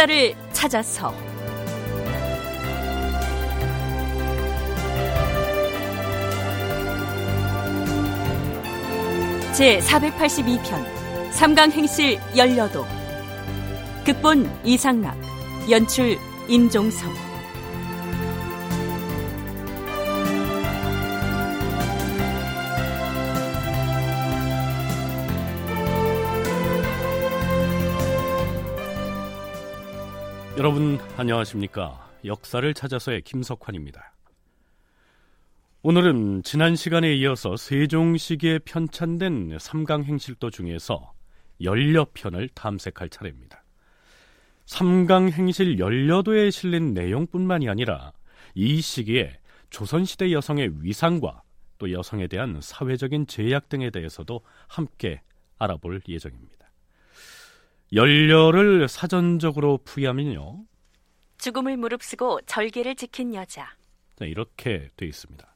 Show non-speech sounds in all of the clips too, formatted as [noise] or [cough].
역사를 찾아서. 제 482편 삼강행실 열려도. 극본 이상락 연출 임종성 여러분 안녕하십니까? 역사를 찾아서의 김석환입니다. 오늘은 지난 시간에 이어서 세종 시기에 편찬된 삼강 행실도 중에서 연려편을 탐색할 차례입니다. 삼강 행실 연려도에 실린 내용뿐만이 아니라 이 시기에 조선시대 여성의 위상과 또 여성에 대한 사회적인 제약 등에 대해서도 함께 알아볼 예정입니다. 연려를 사전적으로 풀이하면요. 죽음을 무릅쓰고 절개를 지킨 여자. 네, 이렇게 돼 있습니다.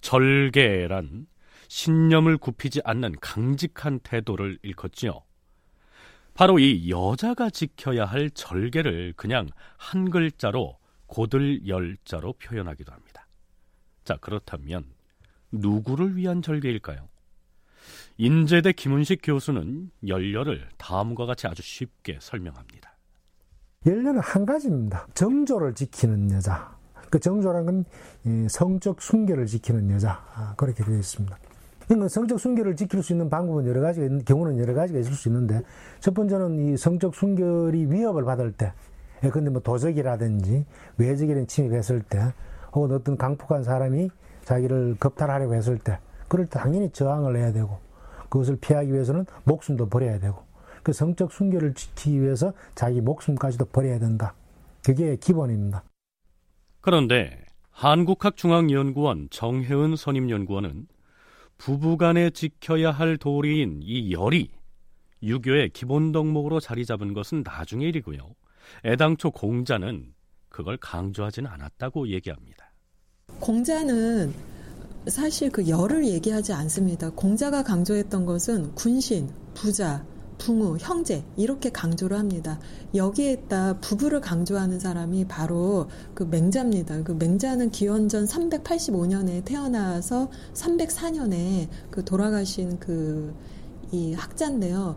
절개란 신념을 굽히지 않는 강직한 태도를 일컫지요. 바로 이 여자가 지켜야 할 절개를 그냥 한 글자로 고들 열자로 표현하기도 합니다. 자, 그렇다면 누구를 위한 절개일까요? 인제대 김은식 교수는 연려를 다음과 같이 아주 쉽게 설명합니다. 연려는 한 가지입니다. 정조를 지키는 여자. 그 정조란 건 성적 순결을 지키는 여자. 아, 그렇게 되어 있습니다. 성적 순결을 지킬 수 있는 방법은 여러 가지가 있는 경우는 여러 가지가 있을 수 있는데 첫 번째는 이 성적 순결이 위협을 받을 때, 예, 근데 뭐 도적이라든지 외적인 침입했을 때, 혹은 어떤 강폭한 사람이 자기를 겁탈하려고 했을 때, 그럴 때 당연히 저항을 해야 되고 그것을 피하기 위해서는 목숨도 버려야 되고 그 성적 순결을 지키기 위해서 자기 목숨까지도 버려야 된다. 그게 기본입니다. 그런데 한국학중앙연구원 정혜은 선임연구원은 부부간에 지켜야 할 도리인 이 열이 유교의 기본 덕목으로 자리 잡은 것은 나중의 일이고요. 애당초 공자는 그걸 강조하지는 않았다고 얘기합니다. 공자는 사실 그 열을 얘기하지 않습니다. 공자가 강조했던 것은 군신, 부자, 붕우, 형제 이렇게 강조를 합니다. 여기에다 부부를 강조하는 사람이 바로 그 맹자입니다. 그 맹자는 기원전 385년에 태어나서 304년에 그 돌아가신 그 이 학자인데요.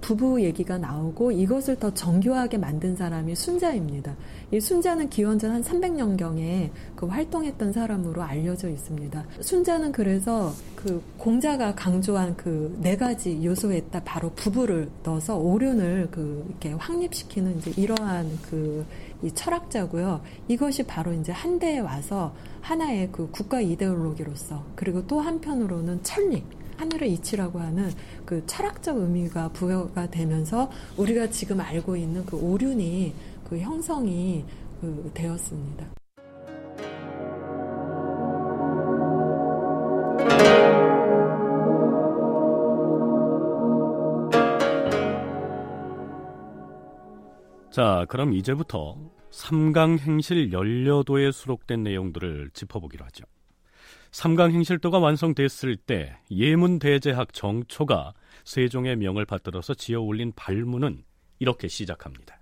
부부 얘기가 나오고 이것을 더 정교하게 만든 사람이 순자입니다. 이 순자는 기원전 한 300년경에 그 활동했던 사람으로 알려져 있습니다. 순자는 그래서 그 공자가 강조한 그 네 가지 요소에다 바로 부부를 넣어서 오륜을 그 이렇게 확립시키는 이제 이러한 그 이 철학자고요. 이것이 바로 이제 한대에 와서 하나의 그 국가 이데올로기로서 그리고 또 한편으로는 천리 하늘의 이치라고 하는 그 철학적 의미가 부여가 되면서 우리가 지금 알고 있는 그 오륜이 그 형성이 그 되었습니다. 자, 그럼 이제부터 삼강행실 연려도에 수록된 내용들을 짚어보기로 하죠. 삼강 행실도가 완성됐을 때 예문 대제학 정초가 세종의 명을 받들어서 지어 올린 발문은 이렇게 시작합니다.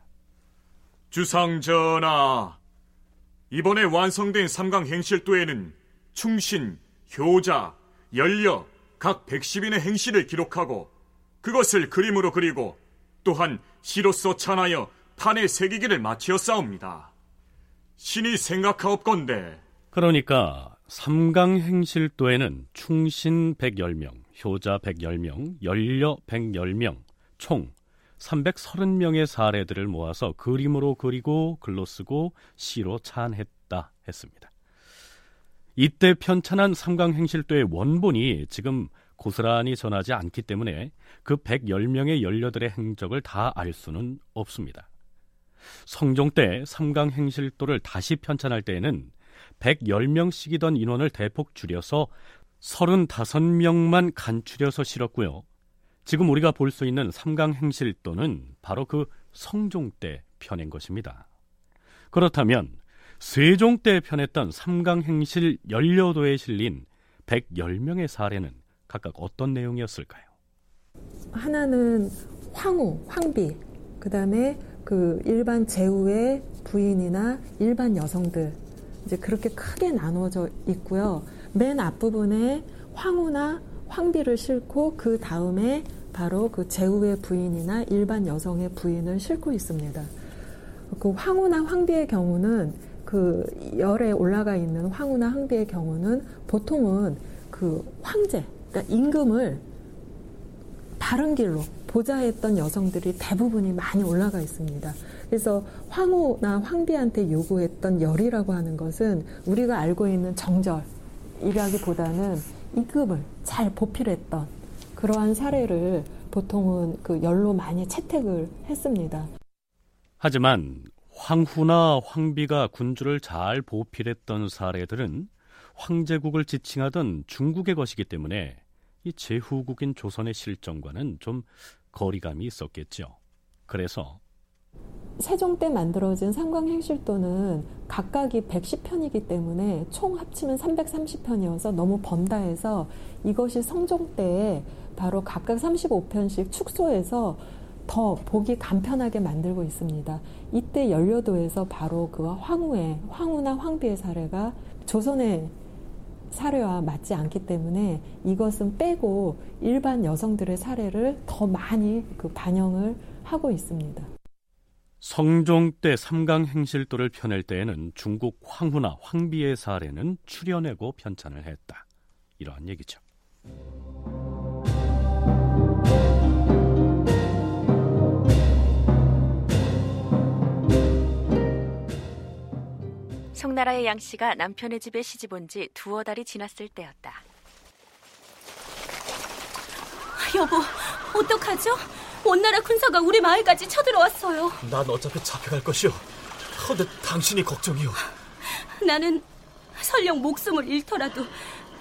주상전하, 이번에 완성된 삼강 행실도에는 충신, 효자, 연려 각 110인의 행실을 기록하고 그것을 그림으로 그리고 또한 시로써 찬하여 판에 새기기를 마치었사옵니다. 신이 생각하옵건대 그러니까 삼강행실도에는 충신 110명, 효자 110명, 연려 110명, 총 330명의 사례들을 모아서 그림으로 그리고 글로 쓰고 시로 찬했다 했습니다. 이때 편찬한 삼강행실도의 원본이 지금 고스란히 전하지 않기 때문에 그 110명의 연려들의 행적을 다 알 수는 없습니다. 성종 때 삼강행실도를 다시 편찬할 때에는 110명씩이던 인원을 대폭 줄여서 35명만 간추려서 실었고요. 지금 우리가 볼 수 있는 삼강행실도는 바로 그 성종 때 펴낸 것입니다. 그렇다면 세종 때 편했던 삼강행실 연려도에 실린 110명의 사례는 각각 어떤 내용이었을까요? 하나는 황후, 황비, 그 다음에 그 일반 제후의 부인이나 일반 여성들 이제 그렇게 크게 나누어져 있고요. 맨 앞부분에 황후나 황비를 싣고 그 다음에 바로 그 제후의 부인이나 일반 여성의 부인을 싣고 있습니다. 그 황후나 황비의 경우는 그 열에 올라가 있는 황후나 황비의 경우는 보통은 그 황제, 그러니까 임금을 다른 길로 보좌했던 여성들이 대부분이 많이 올라가 있습니다. 그래서 황후나 황비한테 요구했던 열이라고 하는 것은 우리가 알고 있는 정절이라기보다는 임금을 잘 보필했던 그러한 사례를 보통은 그 열로 많이 채택을 했습니다. 하지만 황후나 황비가 군주를 잘 보필했던 사례들은 황제국을 지칭하던 중국의 것이기 때문에 이 제후국인 조선의 실정과는 좀 거리감이 있었겠죠. 그래서 세종 때 만들어진 상광행실도는 각각이 110편이기 때문에 총 합치면 330편이어서 너무 번다 해서 이것이 성종 때에 바로 각각 35편씩 축소해서 더 보기 간편하게 만들고 있습니다. 이때 연료도에서 바로 그 황후의 황후나 황비의 사례가 조선의 사례와 맞지 않기 때문에 이것은 빼고 일반 여성들의 사례를 더 많이 그 반영을 하고 있습니다. 성종 때 삼강 행실도를 펴낼 때에는 중국 황후나 황비의 사례는 추려내고 편찬을 했다. 이러한 얘기죠. 송나라의 양 씨가 남편의 집에 시집 온 지 두어 달이 지났을 때였다. 여보, 어떡하죠? 원나라 군사가 우리 마을까지 쳐들어왔어요. 난 어차피 잡혀갈 것이오. 근데 당신이 걱정이오. 나는 설령 목숨을 잃더라도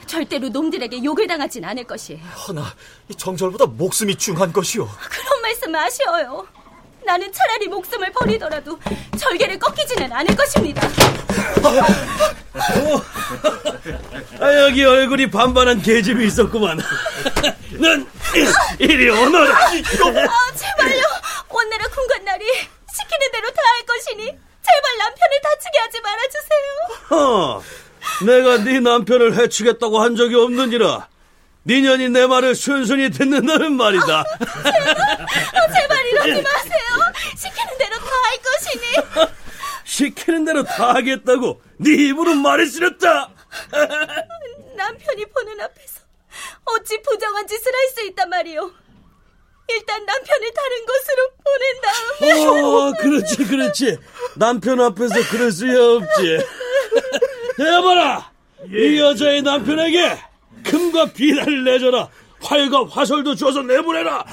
절대로 놈들에게 욕을 당하진 않을 것이에요. 허나 정절보다 목숨이 중한 것이오. 그런 말씀 마시어요. 나는 차라리 목숨을 버리더라도 절개를 꺾이지는 않을 것입니다. 아, 여기 얼굴이 반반한 계집이 있었구만. 넌 이리 오너라. 아, 제발요. 원나라 군관 날이 시키는 대로 다 할 것이니 제발 남편을 다치게 하지 말아주세요. 어, 내가 네 남편을 해치겠다고 한 적이 없느니라. 네 년이 내 말을 순순히 듣는다는 말이다. 아, 제발, 제발 이러지 마세요. 시키는 대로 다 할 것이니. [laughs] 시키는 대로 다 하겠다고 네 입으로 말했으렸다. [laughs] 남편이 보는 앞에서 어찌 부정한 짓을 할 수 있단 말이오. 일단 남편을 다른 곳으로 보낸 다음에. 어, 그렇지, 그렇지. 남편 앞에서 그럴 수야 없지. [laughs] 해봐라. 이 여자의 남편에게 금과 비단을 내줘라. 활과 화살도 줘서 내보내라.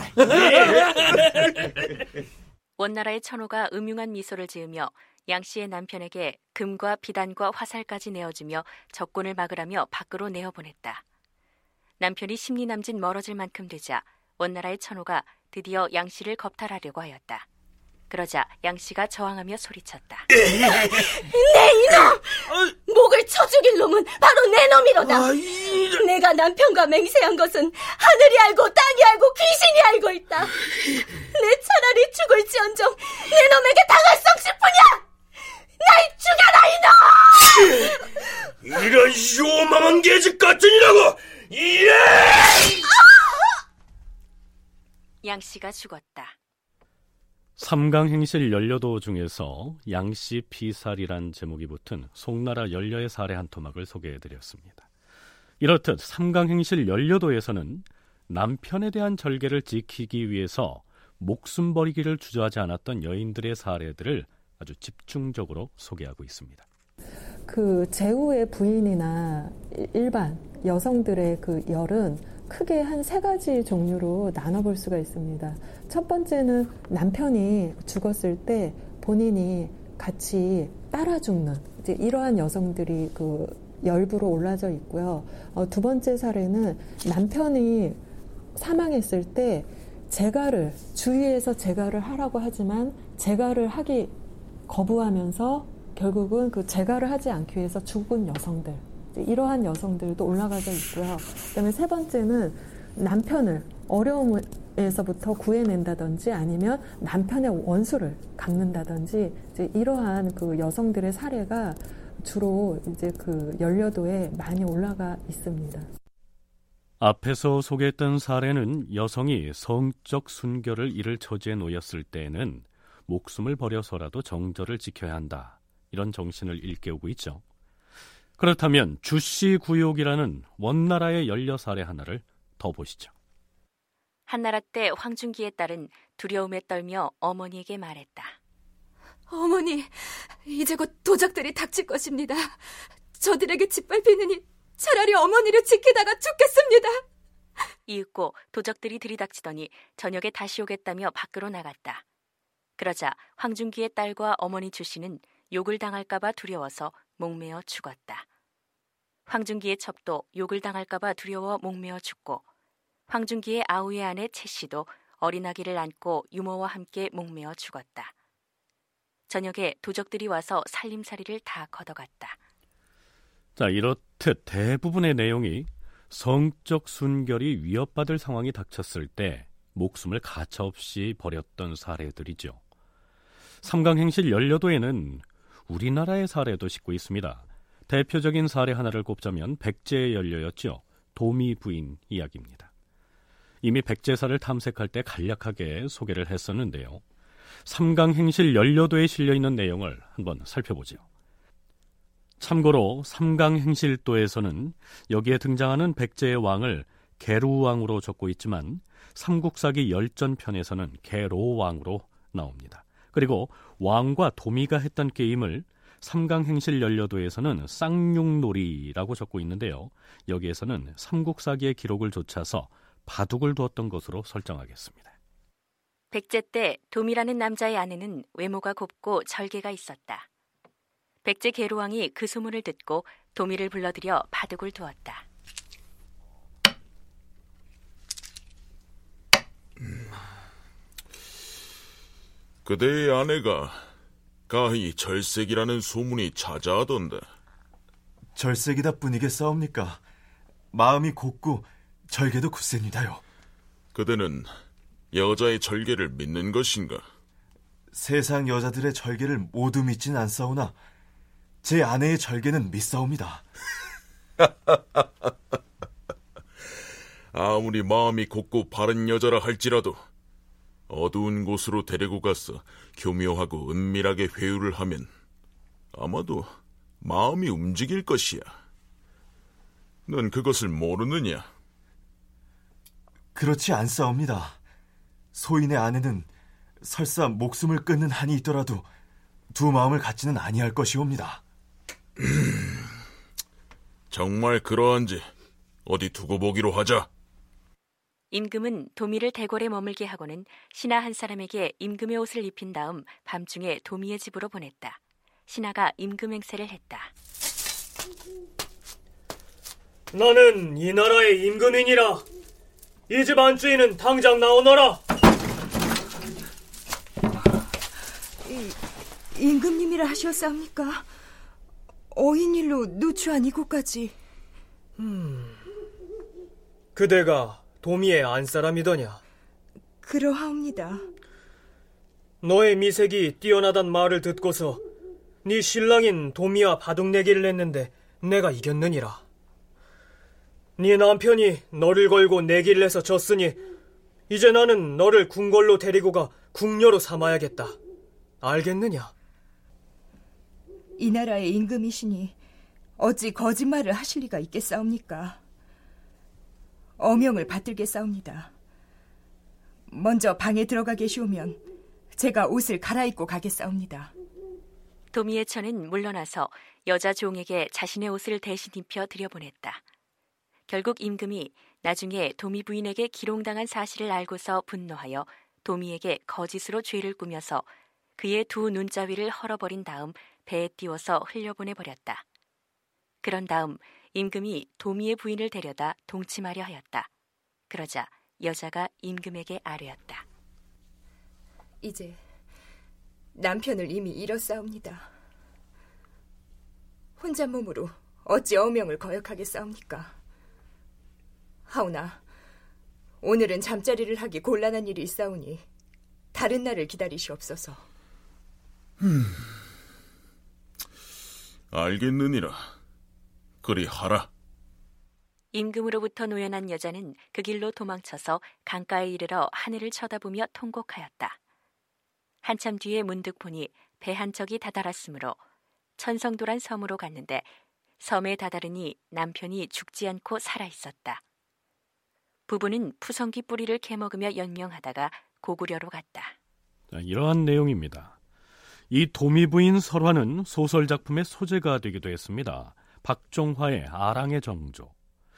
원나라의 천호가 음흉한 미소를 지으며 양 씨의 남편에게 금과 비단과 화살까지 내어주며 적군을 막으라며 밖으로 내어보냈다. 남편이 심리남짓 멀어질 만큼 되자 원나라의 천호가 드디어 양 씨를 겁탈하려고 하였다. 그러자 양 씨가 저항하며 소리쳤다. 내 [laughs] 이놈! 목을 쳐 죽일 놈은 바로 내 놈이로다. 내가 남편과 맹세한 것은 하늘이 알고 땅이 알고 귀신이 알고 있다. 내 차라리 죽을지언정 내 놈에게 당할 성식뿐이야. 날 죽여라 이놈! 이런 요망한 계집 같으니라고! 이래! 양 씨가 죽었다. 삼강행실 연려도 중에서 양씨 피살이란 제목이 붙은 송나라 연려의 사례 한 토막을 소개해드렸습니다. 이렇듯 삼강행실 연려도에서는 남편에 대한 절개를 지키기 위해서 목숨 버리기를 주저하지 않았던 여인들의 사례들을 아주 집중적으로 소개하고 있습니다. 그 제후의 부인이나 일반 여성들의 그 열은 크게 한 세 가지 종류로 나눠볼 수가 있습니다. 첫 번째는 남편이 죽었을 때 본인이 같이 따라 죽는 이제 이러한 여성들이 그 열부로 올라져 있고요. 어, 두 번째 사례는 남편이 사망했을 때 재가를 주위에서 재가를 하라고 하지만 재가를 하기 거부하면서 결국은 그 재가를 하지 않기 위해서 죽은 여성들 이러한 여성들도 올라가져 있고요. 그다음에 세 번째는 남편을 어려움을 에서부터 구해낸다든지 아니면 남편의 원수를 갚는다든지 이제 이러한 그 여성들의 사례가 주로 이제 그 연료도에 많이 올라가 있습니다. 앞에서 소개했던 사례는 여성이 성적 순결을 잃을 처지에 놓였을 때에는 목숨을 버려서라도 정절을 지켜야 한다. 이런 정신을 일깨우고 있죠. 그렇다면 주씨 구욕이라는 원나라의 연려 사례 하나를 더 보시죠. 한나라 때 황중기의 딸은 두려움에 떨며 어머니에게 말했다. 어머니, 이제 곧 도적들이 닥칠 것입니다. 저들에게 짓밟히느니 차라리 어머니를 지키다가 죽겠습니다. 이윽고 도적들이 들이닥치더니 저녁에 다시 오겠다며 밖으로 나갔다. 그러자 황중기의 딸과 어머니 주씨는 욕을 당할까봐 두려워서 목매어 죽었다. 황중기의 첩도 욕을 당할까봐 두려워 목매어 죽고 황중기의 아우의 아내 채 씨도 어린 아기를 안고 유모와 함께 목매어 죽었다. 저녁에 도적들이 와서 살림살이를 다 걷어갔다. 자, 이렇듯 대부분의 내용이 성적 순결이 위협받을 상황이 닥쳤을 때 목숨을 가차없이 버렸던 사례들이죠. 삼강행실 연려도에는 우리나라의 사례도 싣고 있습니다. 대표적인 사례 하나를 꼽자면 백제의 연려였죠. 도미 부인 이야기입니다. 이미 백제사를 탐색할 때 간략하게 소개를 했었는데요. 삼강행실 연려도에 실려 있는 내용을 한번 살펴보죠. 참고로 삼강행실도에서는 여기에 등장하는 백제의 왕을 게루왕으로 적고 있지만 삼국사기 열전편에서는 게로왕으로 나옵니다. 그리고 왕과 도미가 했던 게임을 삼강행실 연려도에서는 쌍용놀이라고 적고 있는데요. 여기에서는 삼국사기의 기록을 좇아서 바둑을 두었던 것으로 설정하겠습니다. 백제 때 도미라는 남자의 아내는 외모가 곱고 절개가 있었다. 백제 계로왕이 그 소문을 듣고 도미를 불러들여 바둑을 두었다. 음. 그대의 아내가 가히 절색이라는 소문이 자자하던데. 절색이다 뿐이겠사옵니까? 마음이 곱고 절개도 굳셉니다요. 그대는 여자의 절개를 믿는 것인가? 세상 여자들의 절개를 모두 믿진 않사오나 제 아내의 절개는 믿사옵니다. [laughs] 아무리 마음이 곱고 바른 여자라 할지라도 어두운 곳으로 데리고 가서 교묘하고 은밀하게 회유를 하면 아마도 마음이 움직일 것이야. 넌 그것을 모르느냐? 그렇지 않사옵니다. 소인의 아내는 설사 목숨을 끊는 한이 있더라도 두 마음을 갖지는 아니할 것이옵니다. [clears throat] 정말 그러한지 어디 두고 보기로 하자. 임금은 도미를 대궐에 머물게 하고는 신하 한 사람에게 임금의 옷을 입힌 다음 밤중에 도미의 집으로 보냈다. 신하가 임금 행세를 했다. 나는 이 나라의 임금이니라. 이 집 안주인은 당장 나오너라. 이, 임금님이라 하셨사옵니까? 어인 일로 누추한 이곳까지. 음, 그대가 도미의 안사람이더냐? 그러하옵니다. 너의 미색이 뛰어나단 말을 듣고서 네 신랑인 도미와 바둑 내기를 했는데 내가 이겼느니라. 네 남편이 너를 걸고 내기를 해서 졌으니 이제 나는 너를 궁궐로 데리고 가 궁녀로 삼아야겠다. 알겠느냐? 이 나라의 임금이시니 어찌 거짓말을 하실 리가 있겠사옵니까? 어명을 받들겠사옵니다. 먼저 방에 들어가 계시오면 제가 옷을 갈아입고 가겠사옵니다. 도미의 처는 물러나서 여자 종에게 자신의 옷을 대신 입혀 들여보냈다. 결국 임금이 나중에 도미 부인에게 기롱당한 사실을 알고서 분노하여 도미에게 거짓으로 죄를 꾸며서 그의 두 눈자위를 헐어버린 다음 배에 띄워서 흘려보내 버렸다. 그런 다음 임금이 도미의 부인을 데려다 동침하려 하였다. 그러자 여자가 임금에게 아뢰었다. 이제 남편을 이미 잃었사옵니다. 혼자 몸으로 어찌 어명을 거역하겠사옵니까? 하오나 오늘은 잠자리를 하기 곤란한 일이 있사오니 다른 날을 기다리시옵소서. 음, 알겠느니라. 그리 하라. 임금으로부터 노연한 여자는 그 길로 도망쳐서 강가에 이르러 하늘을 쳐다보며 통곡하였다. 한참 뒤에 문득 보니 배 한 척이 다다랐으므로 천성도란 섬으로 갔는데 섬에 다다르니 남편이 죽지 않고 살아 있었다. 부부는 푸성기 뿌리를 캐먹으며 연명하다가 고구려로 갔다. 이러한 내용입니다. 이 도미부인 설화는 소설 작품의 소재가 되기도 했습니다. 박종화의 아랑의 정조,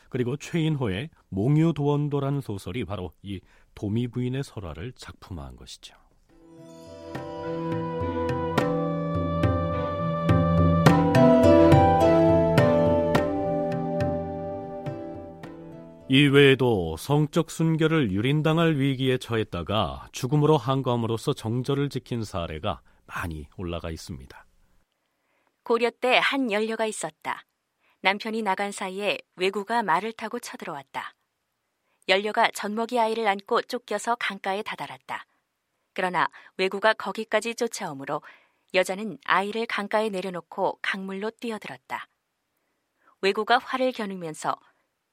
그리고 최인호의 몽유도원도라는 소설이 바로 이 도미 부인의 설화를 작품화한 것이죠. 이외에도 성적 순결을 유린당할 위기에 처했다가 죽음으로 한감으로써 정절을 지킨 사례가 많이 올라가 있습니다. 고려 때 한 연려가 있었다. 남편이 나간 사이에 외구가 말을 타고 쳐들어왔다. 연려가 젖먹이 아이를 안고 쫓겨서 강가에 다다랐다. 그러나 외구가 거기까지 쫓아오므로 여자는 아이를 강가에 내려놓고 강물로 뛰어들었다. 외구가 화를 겨누면서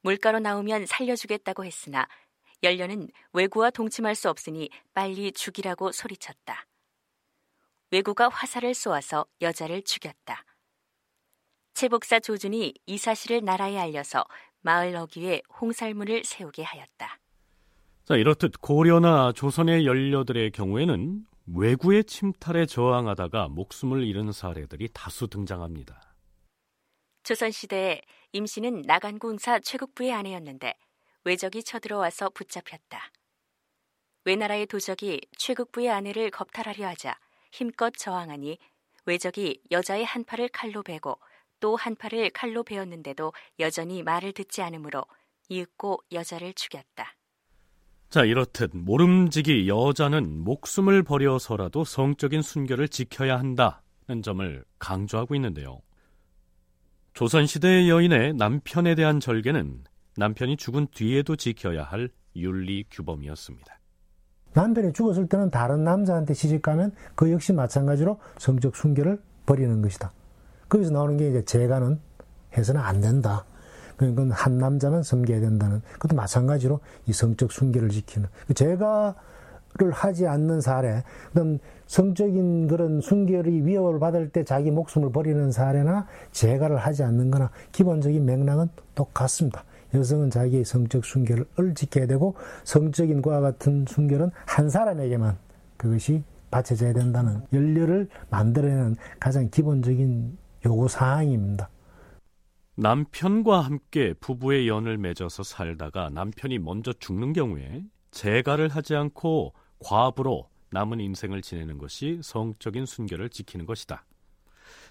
물가로 나오면 살려주겠다고 했으나 연려는 외구와 동침할 수 없으니 빨리 죽이라고 소리쳤다. 외구가 화살을 쏘아서 여자를 죽였다. 채복사 조준이 이 사실을 나라에 알려서 마을 어귀에 홍살문을 세우게 하였다. 자, 이렇듯 고려나 조선의 연료들의 경우에는 외구의 침탈에 저항하다가 목숨을 잃은 사례들이 다수 등장합니다. 조선시대에 임씨는 나간궁사 최국부의 아내였는데 외적이 쳐들어와서 붙잡혔다. 외나라의 도적이 최국부의 아내를 겁탈하려 하자 힘껏 저항하니 외적이 여자의 한 팔을 칼로 베고 또 한 팔을 칼로 베었는데도 여전히 말을 듣지 않으므로 이윽고 여자를 죽였다. 자, 이렇듯 모름지기 여자는 목숨을 버려서라도 성적인 순결을 지켜야 한다는 점을 강조하고 있는데요. 조선시대의 여인의 남편에 대한 절개는 남편이 죽은 뒤에도 지켜야 할 윤리 규범이었습니다. 남편이 죽었을 때는 다른 남자한테 시집가면 그 역시 마찬가지로 성적 순결을 버리는 것이다. 거기서 나오는 게 이제 재가는 해서는 안 된다. 그러니까 한 남자만 섬겨야 된다는 그것도 마찬가지로 이 성적 순결을 지키는 재가를 하지 않는 사례, 그다음 성적인 그런 순결이 위협을 받을 때 자기 목숨을 버리는 사례나 재가를 하지 않는 거나 기본적인 맥락은 똑같습니다. 여성은 자기의 성적 순결을 지켜야 되고 성적인 것과 같은 순결은 한 사람에게만 그것이 바쳐져야 된다는 연료를 만들어내는 가장 기본적인 요구 사항입니다. 남편과 함께 부부의 연을 맺어서 살다가 남편이 먼저 죽는 경우에 재가를 하지 않고 과부로 남은 인생을 지내는 것이 성적인 순결을 지키는 것이다.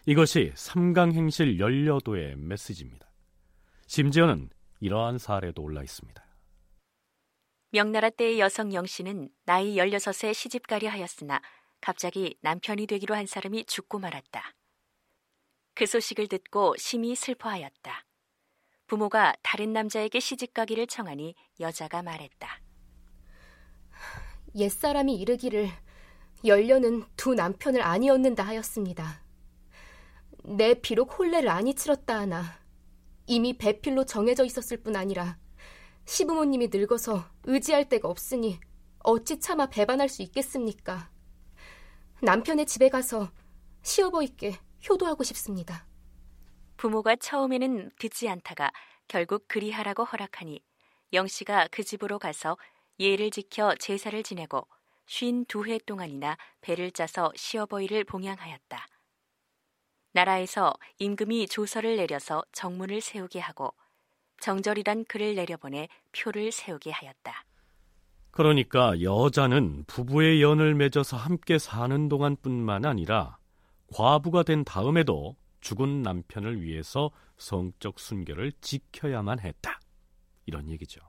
이것이 삼강행실 연려도의 메시지입니다. 심지어는 이러한 사례도 올라 있습니다. 명나라 때의 여성 영씨는 나이 16에 시집가려 하였으나 갑자기 남편이 되기로 한 사람이 죽고 말았다. 그 소식을 듣고 심히 슬퍼하였다. 부모가 다른 남자에게 시집가기를 청하니 여자가 말했다. 옛사람이 이르기를 연려는 두 남편을 아니었는다 하였습니다. 내 비록 혼례를 아니 치렀다 하나 이미 배필로 정해져 있었을 뿐 아니라 시부모님이 늙어서 의지할 데가 없으니 어찌 차마 배반할 수 있겠습니까? 남편의 집에 가서 시어버이께 효도하고 싶습니다. 부모가 처음에는 듣지 않다가 결국 그리하라고 허락하니 영 씨가 그 집으로 가서 예를 지켜 제사를 지내고 쉰 두 해 동안이나 배를 짜서 시어버이를 봉양하였다. 나라에서 임금이 조서를 내려서 정문을 세우게 하고 정절이란 글을 내려보내 표를 세우게 하였다. 그러니까 여자는 부부의 연을 맺어서 함께 사는 동안뿐만 아니라 과부가 된 다음에도 죽은 남편을 위해서 성적 순결을 지켜야만 했다. 이런 얘기죠.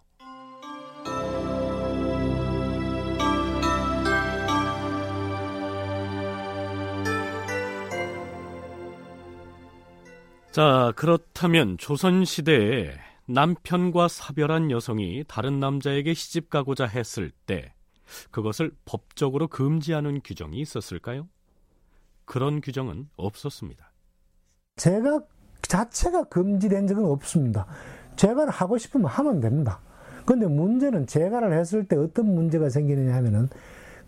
자, 그렇다면 조선시대에 남편과 사별한 여성이 다른 남자에게 시집 가고자 했을 때 그것을 법적으로 금지하는 규정이 있었을까요? 그런 규정은 없었습니다. 제가 자체가 금지된 적은 없습니다. 제가를 하고 싶으면 하면 됩니다. 근데 문제는 제가를 했을 때 어떤 문제가 생기느냐 하면은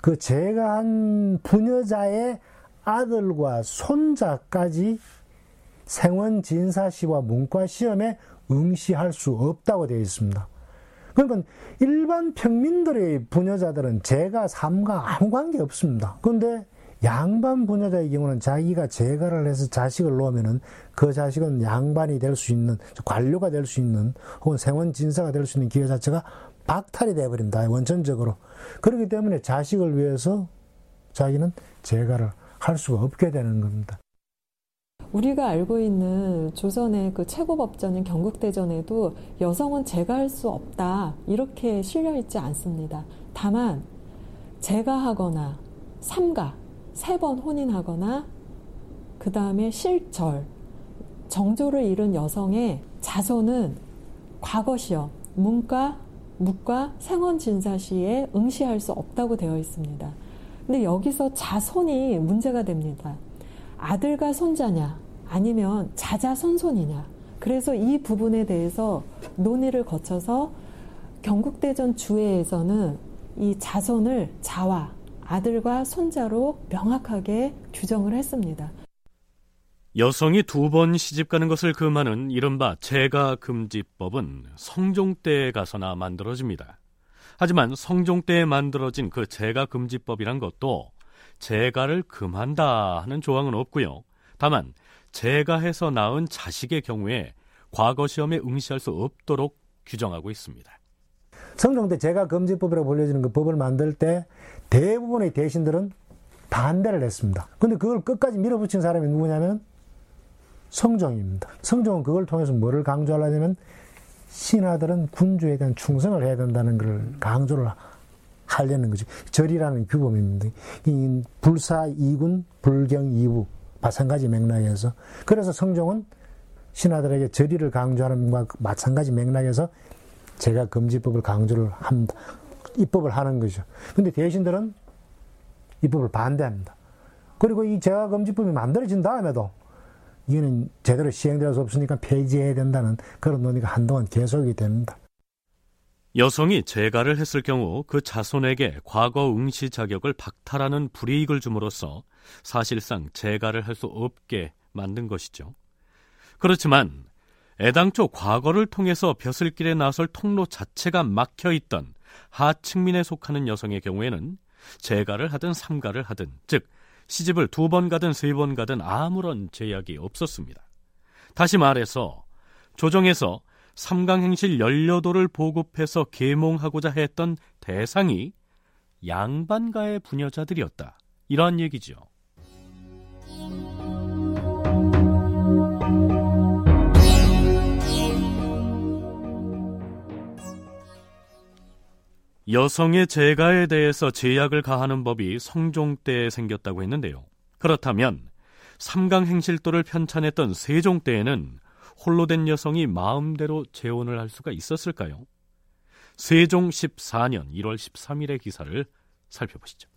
그 제가 한 부녀자의 아들과 손자까지 생원 진사시와 문과 시험에 응시할 수 없다고 되어 있습니다. 그러니까 일반 평민들의 부녀자들은 제가 삼과 아무 관계 없습니다. 그런데 양반 부녀자의 경우는 자기가 재가를 해서 자식을 놓으면은 그 자식은 양반이 될 수 있는 관료가 될 수 있는 혹은 생원 진사가 될 수 있는 기회 자체가 박탈이 되어 버립니다. 원천적으로. 그렇기 때문에 자식을 위해서 자기는 재가를 할 수가 없게 되는 겁니다. 우리가 알고 있는 조선의 그 최고 법전인 경국대전에도 여성은 제가할 수 없다 이렇게 실려 있지 않습니다. 다만 제가하거나 삼가 세 번 혼인하거나 그 다음에 실절 정조를 잃은 여성의 자손은 과거 시험 문과 묵과 생원 진사 시에 응시할 수 없다고 되어 있습니다. 근데 여기서 자손이 문제가 됩니다. 아들과 손자냐, 아니면 자자손손이냐. 그래서 이 부분에 대해서 논의를 거쳐서 경국대전 주회에서는 이 자손을 자와 아들과 손자로 명확하게 규정을 했습니다. 여성이 두 번 시집 가는 것을 금하는 이른바 재가 금지법은 성종 때에 가서나 만들어집니다. 하지만 성종 때에 만들어진 그 재가 금지법이란 것도 재가를 금한다 하는 조항은 없고요. 다만 재가해서 낳은 자식의 경우에 과거 시험에 응시할 수 없도록 규정하고 있습니다. 성종 때 재가 금지법이라고 불려지는 그 법을 만들 때 대부분의 대신들은 반대를 했습니다. 근데 그걸 끝까지 밀어붙인 사람이 누구냐면 성종입니다. 성종은 그걸 통해서 뭐를 강조하려냐면 신하들은 군주에 대한 충성을 해야 된다는 걸 강조를 하려는 거죠. 절이라는 규범입니다. 이 불사 이군, 불경 이부 마찬가지 맥락에서 그래서 성종은 신하들에게 절이를 강조하는 것과 마찬가지 맥락에서 제가 금지법을 강조를 합니다. 입법을 하는 거죠. 근데 대신들은 입법을 반대합니다. 그리고 이 제가 금지법이 만들어진 다음에도 이거는 제대로 시행될 수 없으니까 폐지해야 된다는 그런 논의가 한동안 계속이 됩니다. 여성이 재가를 했을 경우 그 자손에게 과거 응시 자격을 박탈하는 불이익을 줌으로써 사실상 재가를 할 수 없게 만든 것이죠. 그렇지만 애당초 과거를 통해서 벼슬길에 나설 통로 자체가 막혀 있던 하층민에 속하는 여성의 경우에는 재가를 하든 삼가를 하든 즉 시집을 두 번 가든 세 번 가든 아무런 제약이 없었습니다. 다시 말해서 조정에서 삼강행실 연료도를 보급해서 계몽하고자 했던 대상이 양반가의 부녀자들이었다. 이러한 얘기죠. 여성의 재가에 대해서 제약을 가하는 법이 성종 때에 생겼다고 했는데요. 그렇다면 삼강 행실도를 편찬했던 세종 때에는 홀로 된 여성이 마음대로 재혼을 할 수가 있었을까요? 세종 14년 1월 13일의 기사를 살펴보시죠.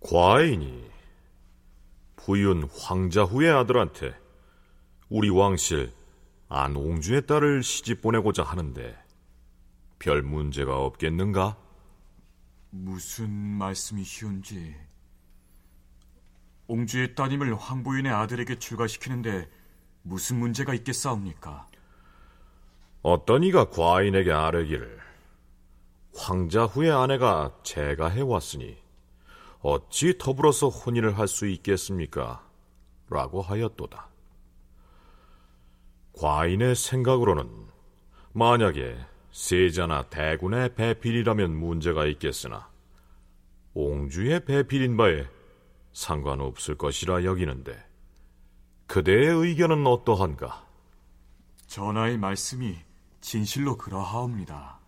과인이 부윤 황자후의 아들한테 우리 왕실 안옹주의 딸을 시집 보내고자 하는데 별 문제가 없겠는가? 무슨 말씀이시온지 옹주의 따님을 황부인의 아들에게 출가시키는데 무슨 문제가 있겠사옵니까? 어떤 이가 과인에게 아뢰기를 황자 후의 아내가 제가 해왔으니 어찌 더불어서 혼인을 할 수 있겠습니까? 라고 하였도다. 과인의 생각으로는 만약에 세자나 대군의 배필이라면 문제가 있겠으나 옹주의 배필인 바에 상관없을 것이라 여기는데 그대의 의견은 어떠한가? 전하의 말씀이 진실로 그러하옵니다.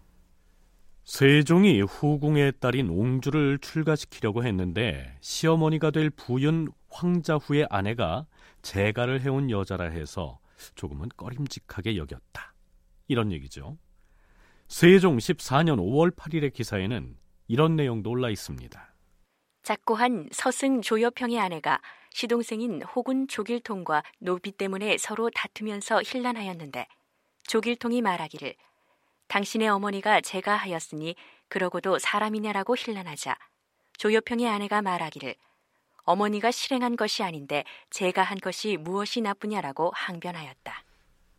세종이 후궁의 딸인 옹주를 출가시키려고 했는데 시어머니가 될 부윤 황자후의 아내가 재가를 해온 여자라 해서 조금은 꺼림직하게 여겼다. 이런 얘기죠. 세종 14년 5월 8일의 기사에는 이런 내용도 올라 있습니다. 작고한 서승 조여평의 아내가 시동생인 호군 조길통과 노비 때문에 서로 다투면서 hir난하였는데 조길통이 말하기를 당신의 어머니가 제가 하였으니 그러고도 사람이냐라고 hir난하자 조여평의 아내가 말하기를 어머니가 실행한 것이 아닌데 제가 한 것이 무엇이 나쁘냐라고 항변하였다.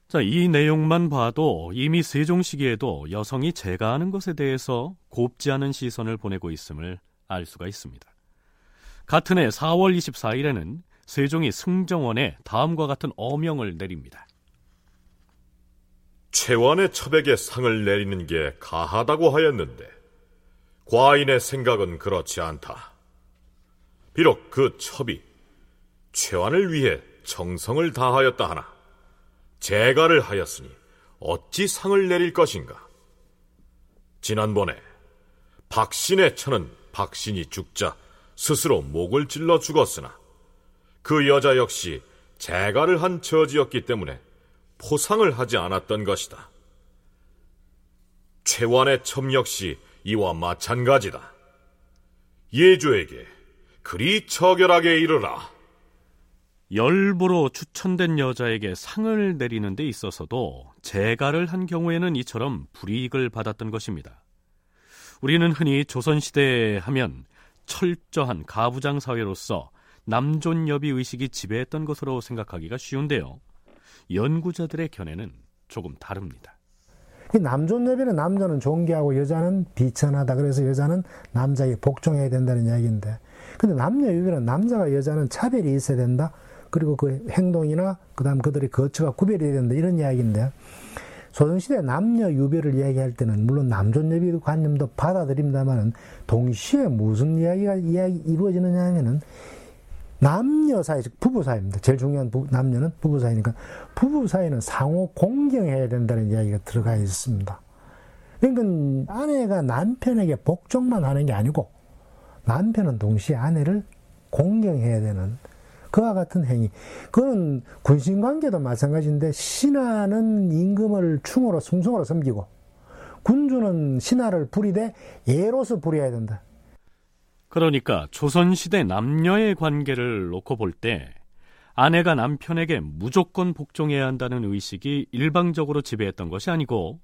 자, 이 내용만 봐도 이미 세종 시기에도 여성이 제가 하는 것에 대해서 곱지 않은 시선을 보내고 있음을 알 수가 있습니다. 같은 해 4월 24일에는 세종이 승정원에 다음과 같은 어명을 내립니다. 최완의 첩에게 상을 내리는 게 가하다고 하였는데 과인의 생각은 그렇지 않다. 비록 그 첩이 최완을 위해 정성을 다하였다 하나 재가를 하였으니 어찌 상을 내릴 것인가? 지난번에 박신의 처는 박신이 죽자 스스로 목을 찔러 죽었으나 그 여자 역시 재가를 한 처지였기 때문에 포상을 하지 않았던 것이다. 최완의 첨 역시 이와 마찬가지다. 예주에게 그리 처결하게 이르라. 열보로 추천된 여자에게 상을 내리는 데 있어서도 재가를 한 경우에는 이처럼 불이익을 받았던 것입니다. 우리는 흔히 조선시대 하면 철저한 가부장 사회로서 남존여비 의식이 지배했던 것으로 생각하기가 쉬운데요. 연구자들의 견해는 조금 다릅니다. 남존여비는 남자는 존귀하고 여자는 비천하다. 그래서 여자는 남자에게 복종해야 된다는 이야기인데, 근데 남녀유비는 남자가 여자는 차별이 있어야 된다. 그리고 그 행동이나 그다음 그들의 거처가 구별이 된다 이런 이야기인데 조선시대 남녀 유별을 이야기할 때는 물론 남존여비 관념도 받아들입니다만은 동시에 무슨 이야기가 이야기 이루어지느냐 하면은 남녀 사이, 즉 부부 사이입니다. 제일 중요한 부, 남녀는 부부 사이니까 부부 사이는 상호 공경해야 된다는 이야기가 들어가 있습니다. 그러니까 아내가 남편에게 복종만 하는 게 아니고 남편은 동시에 아내를 공경해야 되는 그와 같은 행위. 그건 군신 관계도 마찬가지인데 신하는 임금을 충으로 승성으로 섬기고 군주는 신하를 부리되 예로서 부려야 된다. 그러니까 조선시대 남녀의 관계를 놓고 볼 때 아내가 남편에게 무조건 복종해야 한다는 의식이 일방적으로 지배했던 것이 아니고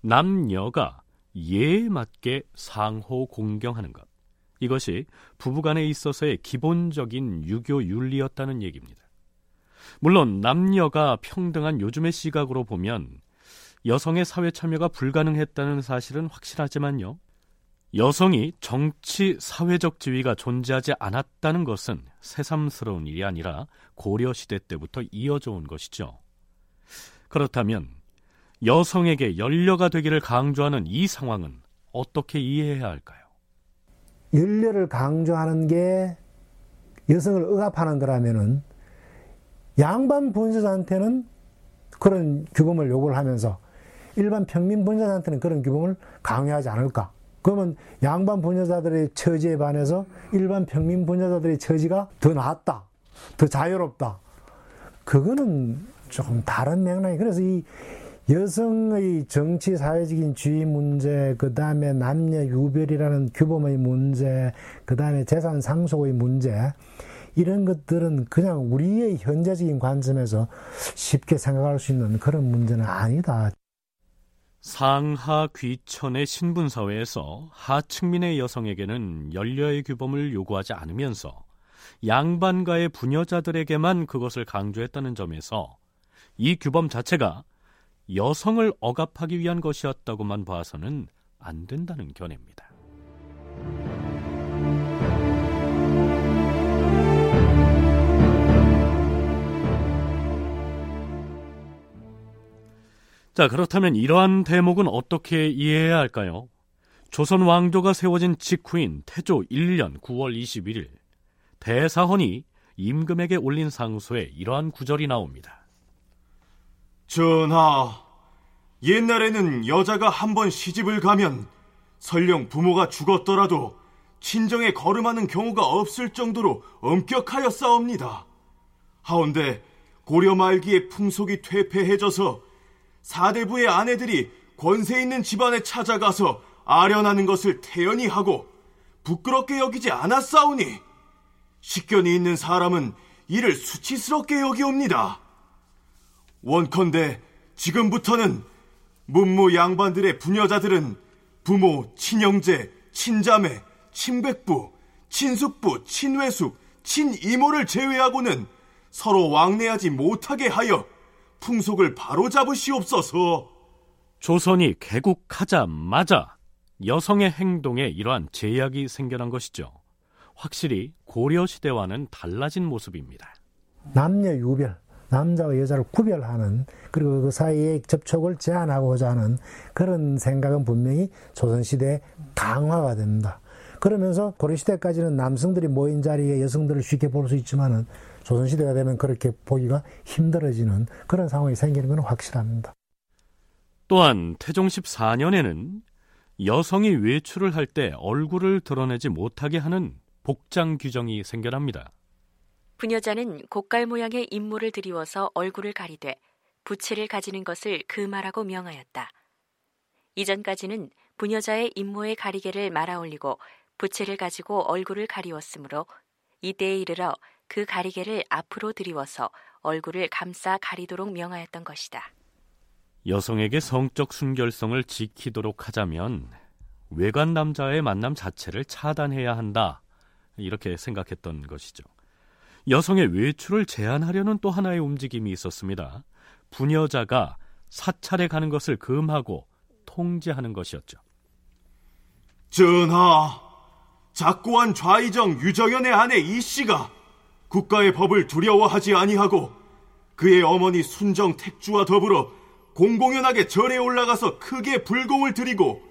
남녀가 예에 맞게 상호 공경하는 것. 이것이 부부간에 있어서의 기본적인 유교 윤리였다는 얘기입니다. 물론 남녀가 평등한 요즘의 시각으로 보면 여성의 사회 참여가 불가능했다는 사실은 확실하지만요. 여성이 정치 사회적 지위가 존재하지 않았다는 것은 새삼스러운 일이 아니라 고려 시대 때부터 이어져 온 것이죠. 그렇다면 여성에게 연려가 되기를 강조하는 이 상황은 어떻게 이해해야 할까요? 연려를 강조하는 게 여성을 억압하는 거라면은 양반 본사한테는 그런 규범을 요구를 하면서 일반 평민 본사한테는 그런 규범을 강요하지 않을까? 그러면 양반 본여자들의 처지에 반해서 일반 평민 본여자들의 처지가 더 낫다, 더 자유롭다. 그거는 조금 다른 맥락이 그래서 이 여성의 정치 사회적인 지위 문제, 그 다음에 남녀 유별이라는 규범의 문제, 그 다음에 재산 상속의 문제, 이런 것들은 그냥 우리의 현재적인 관점에서 쉽게 생각할 수 있는 그런 문제는 아니다. 상하 귀천의 신분 사회에서 하층민의 여성에게는 연려의 규범을 요구하지 않으면서 양반가의 부녀자들에게만 그것을 강조했다는 점에서 이 규범 자체가 여성을 억압하기 위한 것이었다고만 봐서는 안 된다는 견해입니다. 자, 그렇다면 이러한 대목은 어떻게 이해해야 할까요? 조선 왕조가 세워진 직후인 태조 1년 9월 21일 대사헌이 임금에게 올린 상소에 이러한 구절이 나옵니다. 전하, 옛날에는 여자가 한 번 시집을 가면 설령 부모가 죽었더라도 친정에 거름하는 경우가 없을 정도로 엄격하여 싸웁니다. 하온데 고려 말기에 풍속이 퇴폐해져서 사대부의 아내들이 권세 있는 집안에 찾아가서 아련하는 것을 태연히 하고 부끄럽게 여기지 않았사오니 식견이 있는 사람은 이를 수치스럽게 여기옵니다. 원컨대 지금부터는 문무 양반들의 부녀자들은 부모, 친형제, 친자매, 친백부, 친숙부, 친외숙, 친이모를 제외하고는 서로 왕래하지 못하게 하여 풍속을 바로잡으시옵소서. 조선이 개국하자마자 여성의 행동에 이러한 제약이 생겨난 것이죠. 확실히 고려 시대와는 달라진 모습입니다. 남녀 유별, 남자와 여자를 구별하는 그리고 그 사이에 접촉을 제한하고자 하는 그런 생각은 분명히 조선시대에 강화가 됩니다. 그러면서 고려시대까지는 남성들이 모인 자리에 여성들을 쉽게 볼 수 있지만은 조선시대가 되면 그렇게 보기가 힘들어지는 그런 상황이 생기는 것은 확실합니다. 또한 태종 14년에는 여성이 외출을 할 때 얼굴을 드러내지 못하게 하는 복장 규정이 생겨납니다. 부녀자는 곡갈 모양의 인물을 드리워서 얼굴을 가리되 부채를 가지는 것을 금하라고 명하였다. 이전까지는 부녀자의 인모의 가리개를 말아 올리고 부채를 가지고 얼굴을 가리웠으므로 이때에 이르러 그 가리개를 앞으로 들이워서 얼굴을 감싸 가리도록 명하였던 것이다. 여성에게 성적 순결성을 지키도록 하자면 외관 남자의 만남 자체를 차단해야 한다. 이렇게 생각했던 것이죠. 여성의 외출을 제한하려는 또 하나의 움직임이 있었습니다. 부녀자가 사찰에 가는 것을 금하고 통제하는 것이었죠. 전하, 작고한 좌이정 유정연의 아내 이 씨가 국가의 법을 두려워하지 아니하고 그의 어머니 순정 택주와 더불어 공공연하게 절에 올라가서 크게 불공을 드리고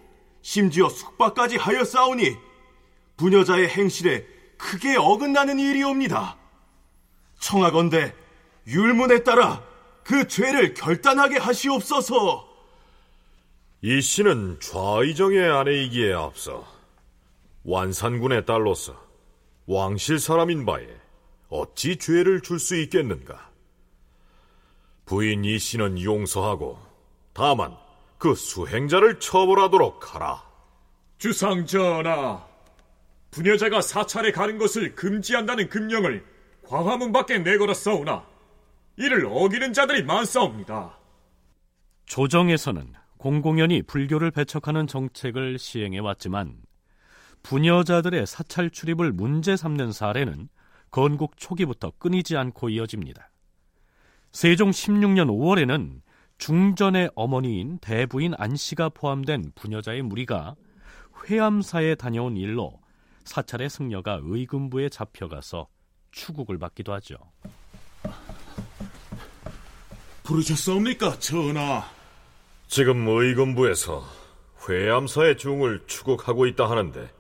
심지어 숙박까지 하여 싸우니 부녀자의 행실에 크게 어긋나는 일이옵니다. 청하건대 율문에 따라 그 죄를 결단하게 하시옵소서. 이 씨는 좌이정의 아내이기에 앞서 완산군의 딸로서 왕실 사람인 바에 어찌 죄를 줄 수 있겠는가? 부인 이 씨는 용서하고 다만 그 수행자를 처벌하도록 하라. 주상 전하, 부녀자가 사찰에 가는 것을 금지한다는 금령을 광화문 밖에 내걸었사오나 이를 어기는 자들이 많사옵니다. 조정에서는 공공연히 불교를 배척하는 정책을 시행해 왔지만 부녀자들의 사찰 출입을 문제 삼는 사례는 건국 초기부터 끊이지 않고 이어집니다. 세종 16년 5월에는 중전의 어머니인 대부인 안씨가 포함된 부녀자의 무리가 회암사에 다녀온 일로 사찰의 승려가 의금부에 잡혀가서 추국을 받기도 하죠. 부르셨사옵니까, 전하? 지금 의금부에서 회암사의 중을 추국하고 있다 하는데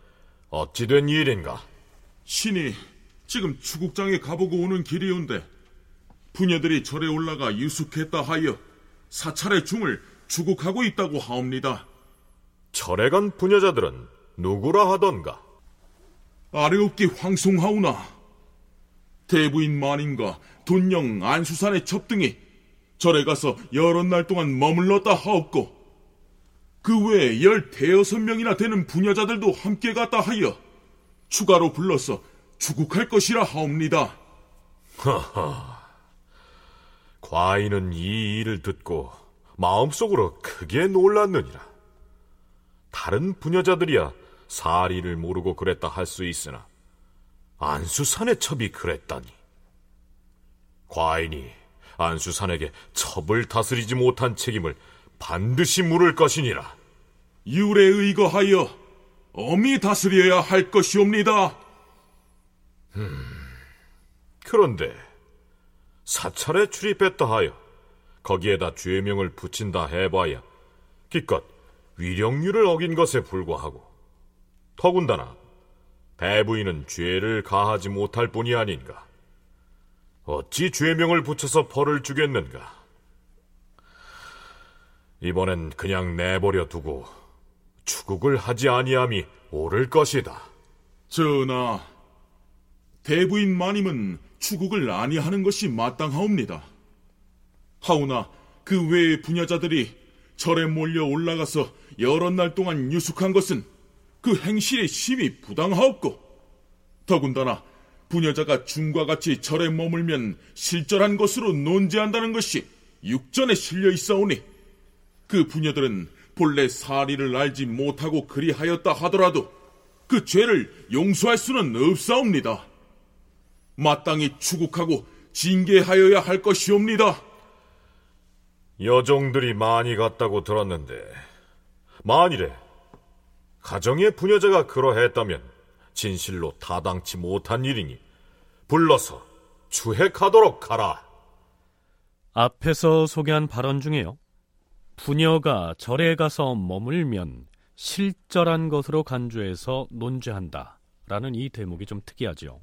어찌된 일인가? 신이 지금 추국장에 가보고 오는 길이온데 부녀들이 절에 올라가 유숙했다 하여 사찰의 중을 추국하고 있다고 하옵니다. 절에 간 부녀자들은 누구라 하던가? 아래옵기 황송하오나 대부인 마님과 돈령 안수산의 첩등이 절에 가서 여러 날 동안 머물렀다 하옵고 그 외에 열 대여섯 명이나 되는 부녀자들도 함께 갔다 하여 추가로 불러서 추국할 것이라 하옵니다. 하하. 과인은 이 일을 듣고 마음속으로 크게 놀랐느니라. 다른 부녀자들이야 사리를 모르고 그랬다 할 수 있으나 안수산의 첩이 그랬다니. 과인이 안수산에게 첩을 다스리지 못한 책임을 반드시 물을 것이니라. 율에 의거하여 엄히 다스려야 할 것이옵니다. 음, 그런데 사찰에 출입했다 하여 거기에다 죄명을 붙인다 해봐야 기껏 위령률을 어긴 것에 불과하고 더군다나 대부인은 죄를 가하지 못할 뿐이 아닌가. 어찌 죄명을 붙여서 벌을 주겠는가? 이번엔 그냥 내버려 두고 추국을 하지 아니함이 옳을 것이다. 전하, 대부인 마님은 추국을 아니하는 것이 마땅하옵니다. 하오나 그 외의 부녀자들이 절에 몰려 올라가서 여러 날 동안 유숙한 것은 그 행실이 심히 부당하옵고 더군다나 부녀자가 중과 같이 절에 머물면 실절한 것으로 논제한다는 것이 육전에 실려 있사오니 그 부녀들은 본래 사리를 알지 못하고 그리하였다 하더라도 그 죄를 용서할 수는 없사옵니다. 마땅히 추국하고 징계하여야 할 것이옵니다. 여종들이 많이 갔다고 들었는데 만일에 가정의 부녀자가 그러했다면 진실로 타당치 못한 일이니 불러서 추핵하도록 하라. 앞에서 소개한 발언 중에요. 부녀가 절에 가서 머물면 실절한 것으로 간주해서 논죄한다. 라는 이 대목이 좀 특이하죠.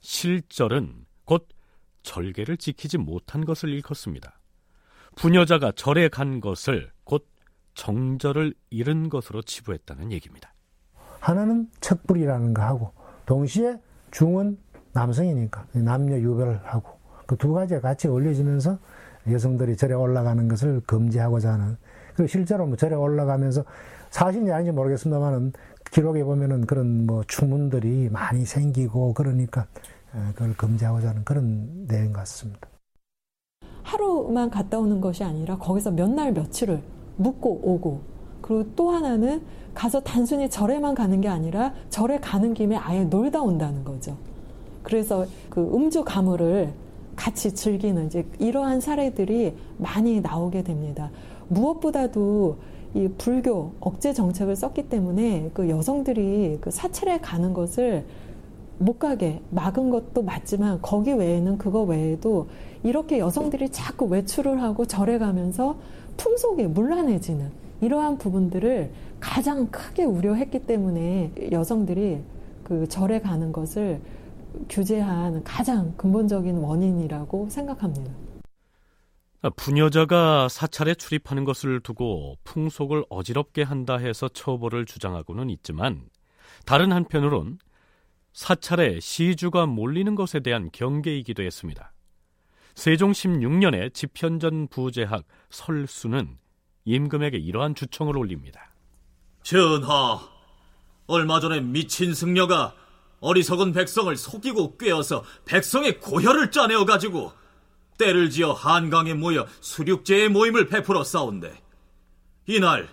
실절은 곧 절개를 지키지 못한 것을 일컫습니다. 부녀자가 절에 간 것을 곧 정절을 잃은 것으로 치부했다는 얘기입니다. 하나는 척불이라는 거 하고 동시에 중은 남성이니까 남녀 유별을 하고 그 두 가지가 같이 어울려지면서 여성들이 절에 올라가는 것을 금지하고자 하는 그 실제로 뭐 절에 올라가면서 사실인지 아닌지 모르겠습니다만은 기록에 보면은 그런 뭐 추문들이 많이 생기고 그러니까 그걸 금지하고자 하는 그런 내용 같습니다. 하루만 갔다 오는 것이 아니라 거기서 몇 날 며칠을 묵고 오고 그리고 또 하나는 가서 단순히 절에만 가는 게 아니라 절에 가는 김에 아예 놀다 온다는 거죠. 그래서 그 음주 가물을 같이 즐기는 이제 이러한 사례들이 많이 나오게 됩니다. 무엇보다도 이 불교 억제 정책을 썼기 때문에 그 여성들이 그 사찰에 가는 것을 못 가게 막은 것도 맞지만 거기 외에는 그거 외에도 이렇게 여성들이 자꾸 외출을 하고 절에 가면서 풍속에 문란해지는 이러한 부분들을 가장 크게 우려했기 때문에 여성들이 그 절에 가는 것을 규제한 가장 근본적인 원인이라고 생각합니다. 부녀자가 사찰에 출입하는 것을 두고 풍속을 어지럽게 한다 해서 처벌을 주장하고는 있지만 다른 한편으론 사찰에 시주가 몰리는 것에 대한 경계이기도 했습니다. 세종 16년에 집현전 부제학 설수는 임금에게 이러한 주청을 올립니다. 전하, 얼마 전에 미친 승려가 어리석은 백성을 속이고 꿰어서 백성의 고혈을 짜내어 가지고 때를 지어 한강에 모여 수륙제의 모임을 베풀어 싸운데 이날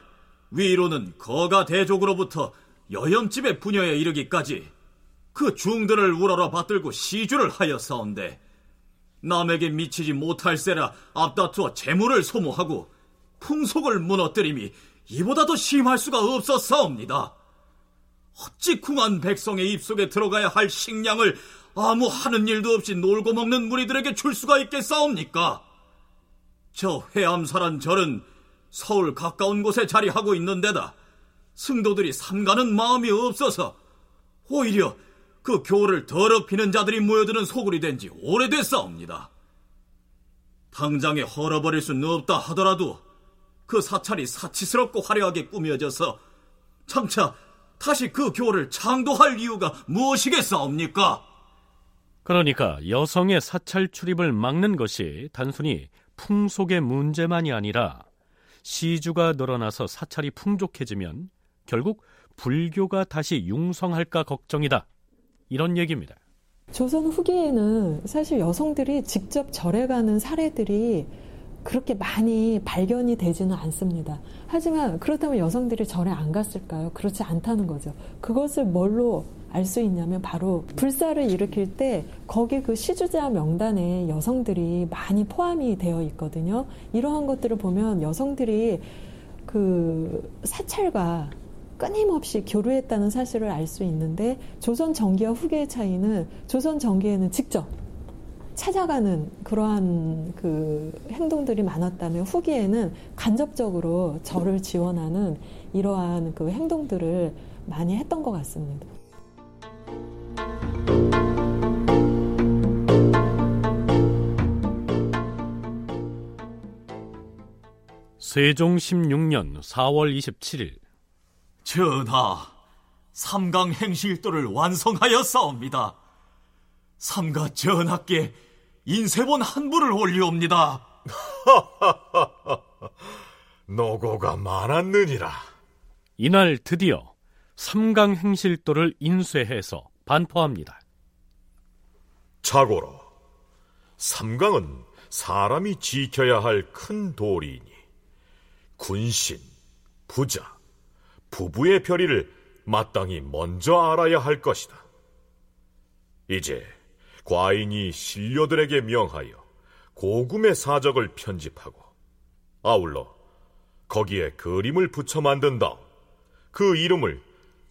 위로는 거가 대족으로부터 여염집의 부녀에 이르기까지 그 중들을 우러러 받들고 시주를 하여 싸운데 남에게 미치지 못할세라 앞다투어 재물을 소모하고 풍속을 무너뜨림이 이보다 더 심할 수가 없었사옵니다. 어찌 궁한 백성의 입속에 들어가야 할 식량을 아무 하는 일도 없이 놀고 먹는 무리들에게 줄 수가 있겠사옵니까? 저 회암사란 절은 서울 가까운 곳에 자리하고 있는데다 승도들이 삼가는 마음이 없어서 오히려 그 교를 더럽히는 자들이 모여드는 소굴이 된 지 오래됐사옵니다. 당장에 헐어버릴 수는 없다 하더라도 그 사찰이 사치스럽고 화려하게 꾸며져서 장차 다시 그 교를 창도할 이유가 무엇이겠사옵니까? 그러니까 여성의 사찰 출입을 막는 것이 단순히 풍속의 문제만이 아니라 시주가 늘어나서 사찰이 풍족해지면 결국 불교가 다시 융성할까 걱정이다. 이런 얘기입니다. 조선 후기에는 사실 여성들이 직접 절에 가는 사례들이 그렇게 많이 발견이 되지는 않습니다. 하지만 그렇다면 여성들이 절에 안 갔을까요? 그렇지 않다는 거죠. 그것을 뭘로 알 수 있냐면 바로 불사를 일으킬 때 거기 그 시주자 명단에 여성들이 많이 포함이 되어 있거든요. 이러한 것들을 보면 여성들이 그 사찰과 끊임없이 교류했다는 사실을 알 수 있는데 조선 전기와 후기의 차이는 조선 전기에는 직접 찾아가는 그러한 그 행동들이 많았다면 후기에는 간접적으로 저를 지원하는 이러한 그 행동들을 많이 했던 것 같습니다. 세종 16년 4월 27일 전하, 삼강 행실도를 완성하였사옵니다. 삼가 전하께 인쇄본 한 부를 올리옵니다. [laughs] 노고가 많았느니라. 이날 드디어 삼강 행실도를 인쇄해서 반포합니다. 자고로 삼강은 사람이 지켜야 할 큰 도리이니 군신, 부자, 부부의 별의를 마땅히 먼저 알아야 할 것이다. 이제 과인이 신료들에게 명하여 고금의 사적을 편집하고 아울러 거기에 그림을 붙여 만든 다음 그 이름을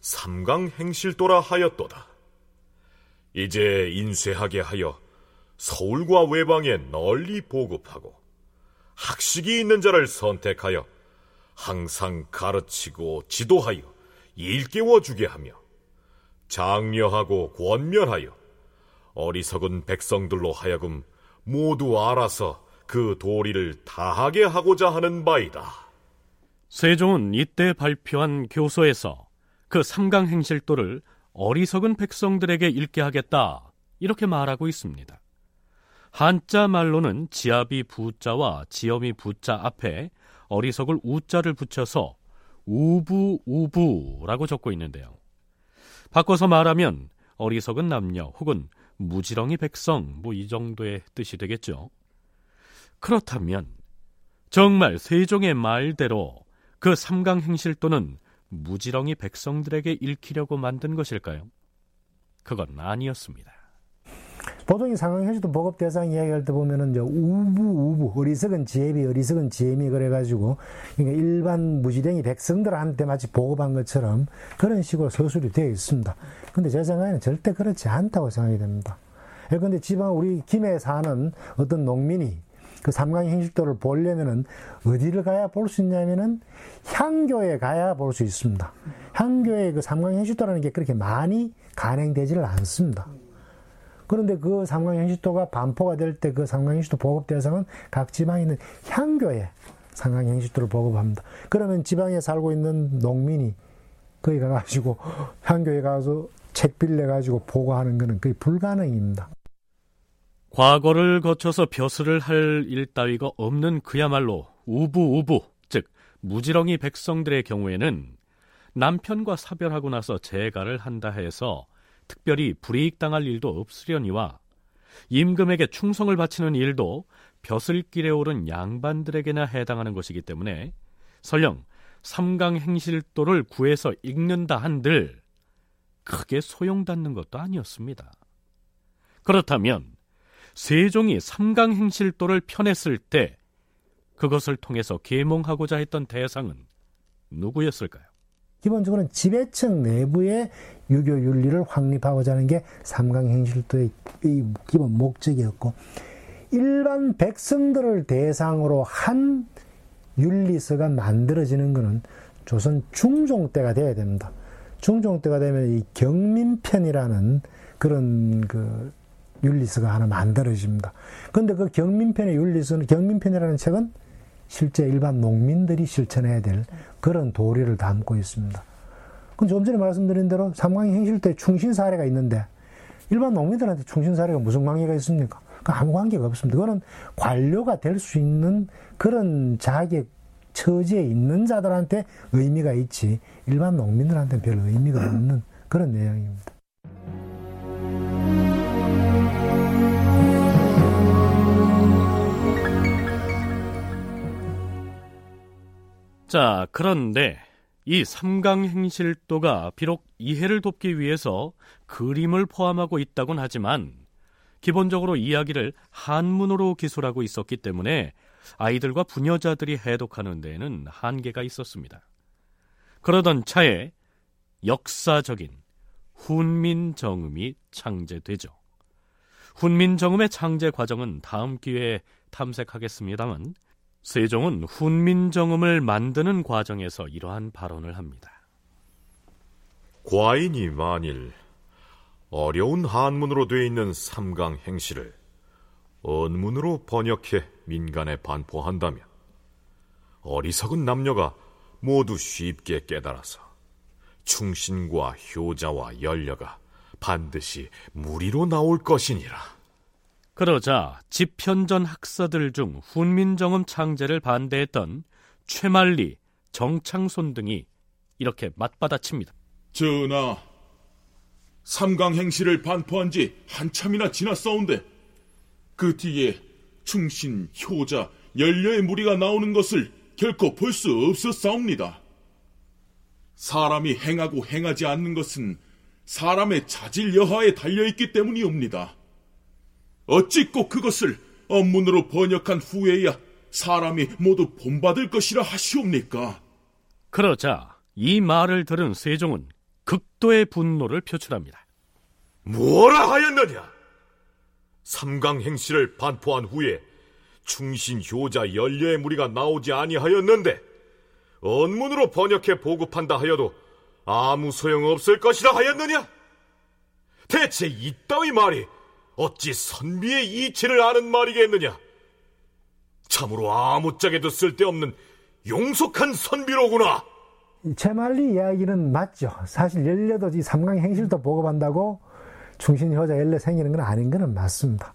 삼강행실도라 하였도다. 이제 인쇄하게 하여 서울과 외방에 널리 보급하고 학식이 있는 자를 선택하여 항상 가르치고 지도하여 일깨워 주게 하며 장려하고 권면하여 어리석은 백성들로 하여금 모두 알아서 그 도리를 다하게 하고자 하는 바이다. 세종은 이때 발표한 교서에서 그 삼강 행실도를 어리석은 백성들에게 읽게 하겠다 이렇게 말하고 있습니다. 한자 말로는 지압이 부자와 지엄이 부자 앞에 어리석을 우자를 붙여서 우부우부라고 적고 있는데요. 바꿔서 말하면 어리석은 남녀 혹은 무지렁이 백성 뭐 이 정도의 뜻이 되겠죠. 그렇다면 정말 세종의 말대로 그 삼강행실 또는 무지렁이 백성들에게 읽히려고 만든 것일까요? 그건 아니었습니다. 보통 이 상황현실도 보급 대상 이야기할 때 보면은 이제 우부 우부 어리석은 지혜비 어리석은 지혜미 그래가지고 그러니까 일반 무지랭이 백성들한테 마치 보급한 것처럼 그런 식으로 서술이 되어 있습니다. 근데 제 생각에는 절대 그렇지 않다고 생각이 됩니다. 그런데 지방 우리 김해에 사는 어떤 농민이 그 삼강 행실도를 보려면은 어디를 가야 볼 수 있냐면은 향교에 가야 볼 수 있습니다. 향교에 그 삼강 행실도라는 게 그렇게 많이 간행되지를 않습니다. 그런데 그 삼강행시도가 반포가 될 때 그 삼강행시도 보급 대상은 각 지방에 있는 향교에 삼강행시도를 보급합니다. 그러면 지방에 살고 있는 농민이 거기 가가지고 [laughs] 향교에 가서 책 빌려가지고 보고하는 것은 거의 불가능입니다. 과거를 거쳐서 벼슬을 할 일 따위가 없는 그야말로 우부우부, 즉 무지렁이 백성들의 경우에는 남편과 사별하고 나서 재가를 한다 해서 특별히 불이익당할 일도 없으려니와 임금에게 충성을 바치는 일도 벼슬길에 오른 양반들에게나 해당하는 것이기 때문에 설령 삼강 행실도를 구해서 읽는다 한들 크게 소용닿는 것도 아니었습니다. 그렇다면 세종이 삼강 행실도를 펴냈을 때 그것을 통해서 계몽하고자 했던 대상은 누구였을까요? 기본적으로는 지배층 내부의 유교 윤리를 확립하고자 하는 게 삼강행실도의 기본 목적이었고 일반 백성들을 대상으로 한 윤리서가 만들어지는 것은 조선 중종 때가 돼야 됩니다. 중종 때가 되면 이 경민편이라는 그런 그 윤리서가 하나 만들어집니다. 그런데 그 경민편의 윤리서는 경민편이라는 책은 실제 일반 농민들이 실천해야 될 그런 도리를 담고 있습니다. 그럼 좀 전에 말씀드린 대로 삼강이 행실 때 충신 사례가 있는데 일반 농민들한테 충신 사례가 무슨 관계가 있습니까? 그 아무 관계가 없습니다. 그거는 관료가 될 수 있는 그런 자격 처지에 있는 자들한테 의미가 있지 일반 농민들한테는 별 의미가 없는 그런 내용입니다. 자, 그런데 이 삼강행실도가 비록 이해를 돕기 위해서 그림을 포함하고 있다곤 하지만 기본적으로 이야기를 한문으로 기술하고 있었기 때문에 아이들과 부녀자들이 해독하는 데에는 한계가 있었습니다. 그러던 차에 역사적인 훈민정음이 창제되죠. 훈민정음의 창제 과정은 다음 기회에 탐색하겠습니다만 세종은 훈민정음을 만드는 과정에서 이러한 발언을 합니다. 과인이 만일 어려운 한문으로 되어 있는 삼강 행시를 언문으로 번역해 민간에 반포한다면 어리석은 남녀가 모두 쉽게 깨달아서 충신과 효자와 연려가 반드시 무리로 나올 것이니라. 그러자 집현전 학사들 중 훈민정음 창제를 반대했던 최만리, 정창손 등이 이렇게 맞받아칩니다. 전하, 삼강 행시를 반포한 지 한참이나 지났사온데 그 뒤에 충신, 효자, 연려의 무리가 나오는 것을 결코 볼 수 없었사옵니다. 사람이 행하고 행하지 않는 것은 사람의 자질 여하에 달려있기 때문이옵니다. 어찌 꼭 그것을 업문으로 번역한 후에야 사람이 모두 본받을 것이라 하시옵니까? 그러자 이 말을 들은 세종은 극도의 분노를 표출합니다. 뭐라 하였느냐? 삼강행시를 반포한 후에 충신 효자 연려의 무리가 나오지 아니하였는데 언문으로 번역해 보급한다 하여도 아무 소용없을 것이라 하였느냐? 대체 이따위 말이 어찌 선비의 이치를 아는 말이겠느냐? 참으로 아무짝에도 쓸데없는 용속한 선비로구나. 최말리 이야기는 맞죠. 사실 열려도 이 삼강 행실도 보급한다고 충신 효자 열려 생기는 건 아닌 거는 맞습니다.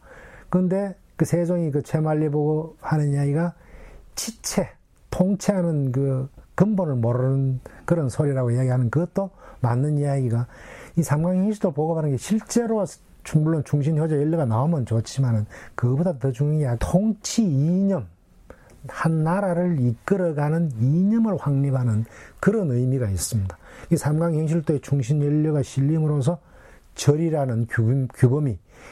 그런데 그 세종이 그 최말리 보고 하는 이야기가 치체, 통치하는 그 근본을 모르는 그런 소리라고 이야기하는 그것도 맞는 이야기가 이 삼강 행실도 보급하는 게 실제로 물론 중심 효자 연료가 나오면 좋지만은 그보다 더 중요한 게 통치 이념, 한 나라를 이끌어가는 이념을 확립하는 그런 의미가 있습니다. 이 삼강행실도의 중심 연료가 실림으로써 절이라는 규범,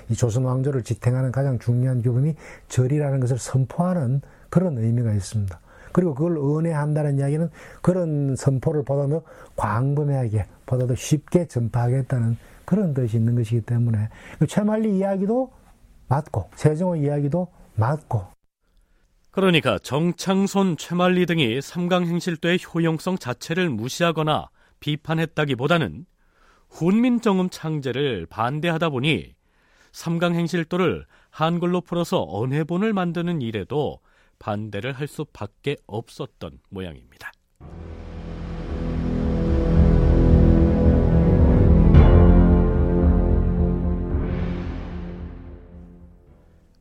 이 조선 왕조를 지탱하는 가장 중요한 규범이 절이라는 것을 선포하는 그런 의미가 있습니다. 그리고 그걸 은혜한다는 이야기는 그런 선포를 보다 더 광범위하게, 보다 더 쉽게 전파하겠다는 그런 뜻이 있는 것이기 때문에 그 최말리 이야기도 맞고 세종의 이야기도 맞고 그러니까 정창손, 최만리 등이 삼강행실도의 효용성 자체를 무시하거나 비판했다기보다는 훈민정음 창제를 반대하다 보니 삼강행실도를 한글로 풀어서 언해본을 만드는 일에도 반대를 할 수밖에 없었던 모양입니다.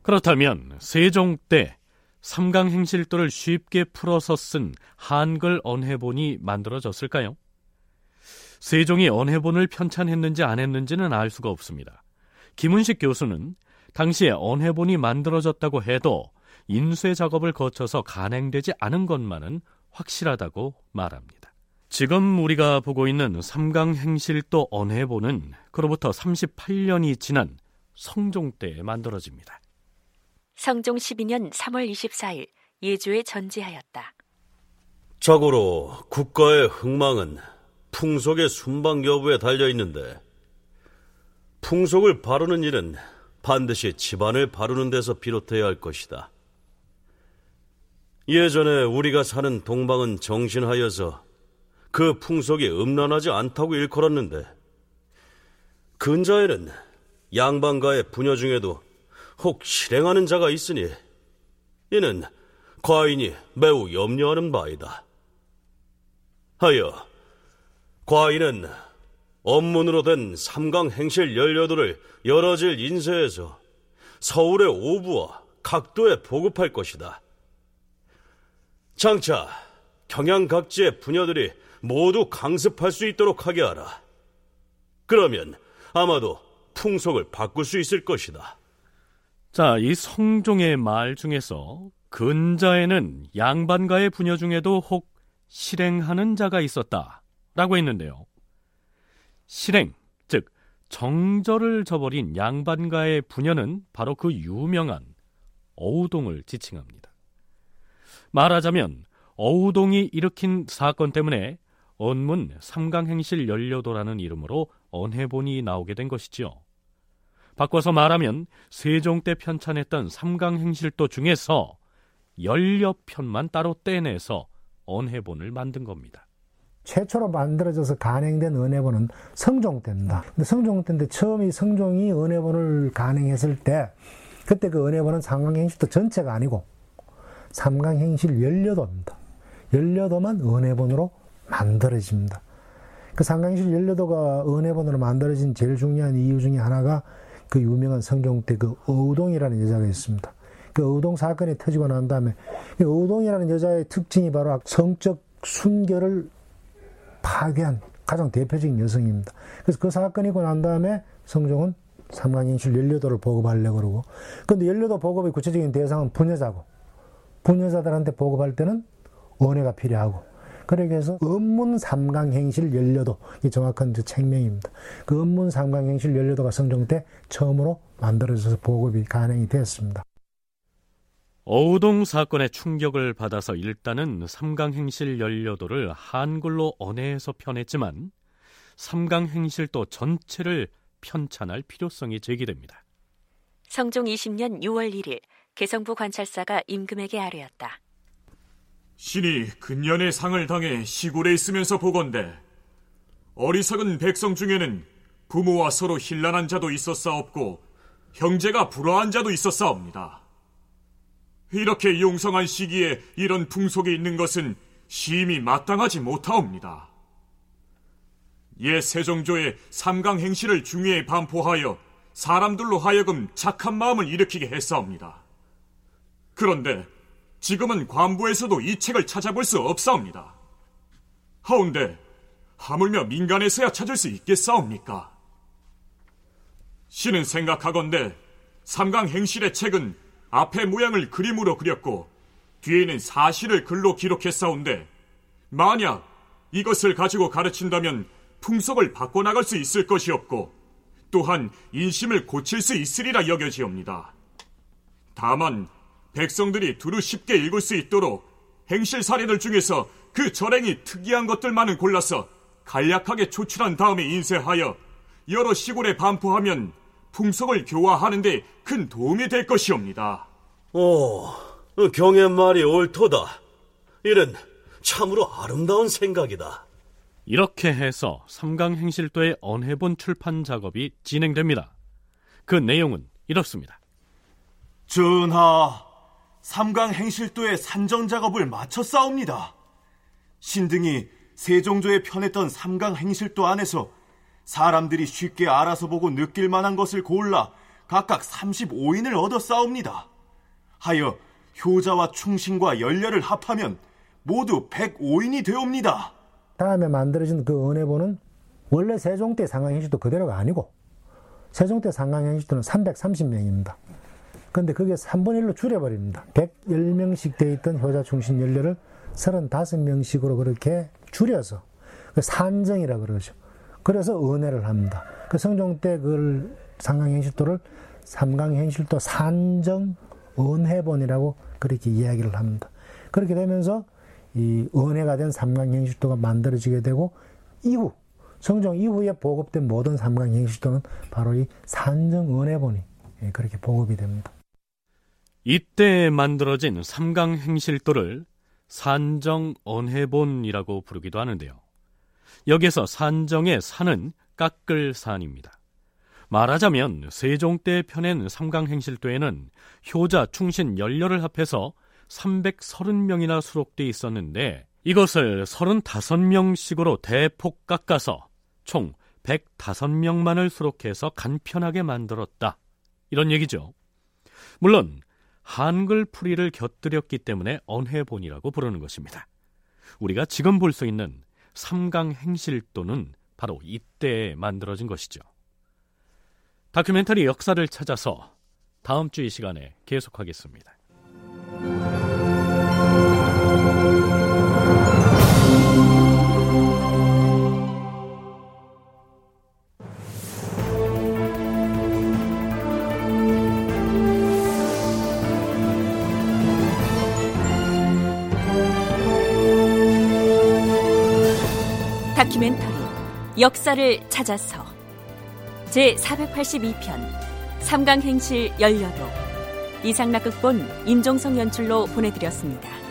그렇다면 세종 때 삼강행실도를 쉽게 풀어서 쓴 한글 언해본이 만들어졌을까요? 세종이 언해본을 편찬했는지 안 했는지는 알 수가 없습니다. 김은식 교수는 당시에 언해본이 만들어졌다고 해도 인쇄 작업을 거쳐서 간행되지 않은 것만은 확실하다고 말합니다. 지금 우리가 보고 있는 삼강행실도 언해본은 그로부터 38년이 지난 성종 때에 만들어집니다. 성종 12년 3월 24일 예조에 전지하였다. 자고로 국가의 흥망은 풍속의 순방 여부에 달려 있는데 풍속을 바르는 일은 반드시 집안을 바르는 데서 비롯해야 할 것이다. 예전에 우리가 사는 동방은 정신하여서 그 풍속이 음란하지 않다고 일컬었는데 근자에는 양반가의 부녀 중에도 혹 실행하는 자가 있으니 이는 과인이 매우 염려하는 바이다. 하여 과인은 업문으로 된 삼강 행실 연료도를 여러 질 인쇄해서 서울의 오부와 각도에 보급할 것이다. 장차 경양 각지의 부녀들이 모두 강습할 수 있도록 하게 하라. 그러면 아마도 풍속을 바꿀 수 있을 것이다. 자, 이 성종의 말 중에서 근자에는 양반가의 부녀 중에도 혹 실행하는 자가 있었다. 라고 했는데요. 실행, 즉, 정절을 저버린 양반가의 부녀는 바로 그 유명한 어우동을 지칭합니다. 말하자면 어우동이 일으킨 사건 때문에 언문 삼강행실 연료도라는 이름으로 언해본이 나오게 된 것이지요. 바꿔서 말하면 세종 때 편찬했던 삼강행실도 중에서 열여 편만 따로 떼내서 언해본을 만든 겁니다. 최초로 만들어져서 간행된 은혜본은 성종 때입니다. 근데 성종 때인데 처음 이 성종이 은혜본을 간행했을 때 그때 그 은혜본은 삼강행실도 전체가 아니고 삼강행실 연려도입니다. 연려도만 은혜본으로 만들어집니다. 그 삼강행실 연려도가 은혜본으로 만들어진 제일 중요한 이유 중에 하나가 그 유명한 성종 때그 어우동이라는 여자가 있습니다. 그 어우동 사건이 터지고 난 다음에 어우동이라는 여자의 특징이 바로 성적 순결을 파괴한 가장 대표적인 여성입니다. 그래서 그 사건이 있고 난 다음에 성종은 삼강행실 연료도를 보급하려고 그러고 근데 연료도 보급의 구체적인 대상은 부녀자고 부녀자들한테 보급할 때는 원회가 필요하고 그렇게 해서 음문 삼강행실 연료도 이 정확한 그 책명입니다. 그 음문 삼강행실 연료도가 성종 때 처음으로 만들어져서 보급이 가능이 되었습니다. 어우동 사건의 충격을 받아서 일단은 삼강행실 연료도를 한글로 언해해서 편했지만 삼강행실도 전체를 편찬할 필요성이 제기됩니다. 성종 20년 6월 1일 개성부 관찰사가 임금에게 아뢰었다. 신이 근년의 상을 당해 시골에 있으면서 보건대 어리석은 백성 중에는 부모와 서로 힐난한 자도 있었사옵고 형제가 불화한 자도 있었사옵니다. 이렇게 용성한 시기에 이런 풍속이 있는 것은 심히 마땅하지 못하옵니다. 옛 세종조의 삼강 행실을 중요히 반포하여 사람들로 하여금 착한 마음을 일으키게 했사옵니다. 그런데 지금은 관부에서도 이 책을 찾아볼 수 없사옵니다. 하운데 하물며 민간에서야 찾을 수 있겠사옵니까? 신은 생각하건대 삼강 행실의 책은 앞에 모양을 그림으로 그렸고 뒤에는 사실을 글로 기록했사온데 만약 이것을 가지고 가르친다면 풍속을 바꿔나갈 수 있을 것이었고 또한 인심을 고칠 수 있으리라 여겨지옵니다. 다만 백성들이 두루 쉽게 읽을 수 있도록 행실 사례들 중에서 그 절행이 특이한 것들만은 골라서 간략하게 조출한 다음에 인쇄하여 여러 시골에 반포하면 풍속을 교화하는데 큰 도움이 될 것이옵니다. 오, 경의 말이 옳도다. 이는 참으로 아름다운 생각이다. 이렇게 해서 삼강행실도의 언해본 출판 작업이 진행됩니다. 그 내용은 이렇습니다. 전하, 삼강 행실도의 산정 작업을 마쳤사옵니다. 신등이 세종조에 편했던 삼강 행실도 안에서 사람들이 쉽게 알아서 보고 느낄 만한 것을 골라 각각 35인을 얻어 싸웁니다. 하여 효자와 충신과 연려를 합하면 모두 105인이 되옵니다. 다음에 만들어진 그 은혜보는 원래 세종 때 상강행실도 그대로가 아니고 세종 때 상강행실도는 330명입니다. 근데 그게 3분의 1로 줄여버립니다. 110명씩 돼 있던 효자 충신 연례를 35명씩으로 그렇게 줄여서 그 산정이라 그러죠. 그래서 은혜를 합니다. 그 성종 때 그걸 상강행실도를 삼강행실도 산정 은혜본이라고 그렇게 이야기를 합니다. 그렇게 되면서 이 은혜가 된 삼강행실도가 만들어지게 되고 이후 성종 이후에 보급된 모든 삼강행실도는 바로 이 산정 은혜본이 그렇게 보급이 됩니다. 이때 만들어진 삼강행실도를 산정언해본이라고 부르기도 하는데요. 여기서 산정의 산은 깎을 산입니다. 말하자면 세종 때 펴낸 삼강행실도에는 효자, 충신, 연료를 합해서 330명이나 수록돼 있었는데 이것을 35명씩으로 대폭 깎아서 총 105명만을 수록해서 간편하게 만들었다. 이런 얘기죠. 물론 한글 풀이를 곁들였기 때문에 언해본이라고 부르는 것입니다. 우리가 지금 볼 수 있는 삼강행실도는 바로 이때 만들어진 것이죠. 다큐멘터리 역사를 찾아서 다음 주 이 시간에 계속하겠습니다. 역사를 찾아서 제 482편 삼강행실 열려도 이상락극본 임종성 연출로 보내드렸습니다.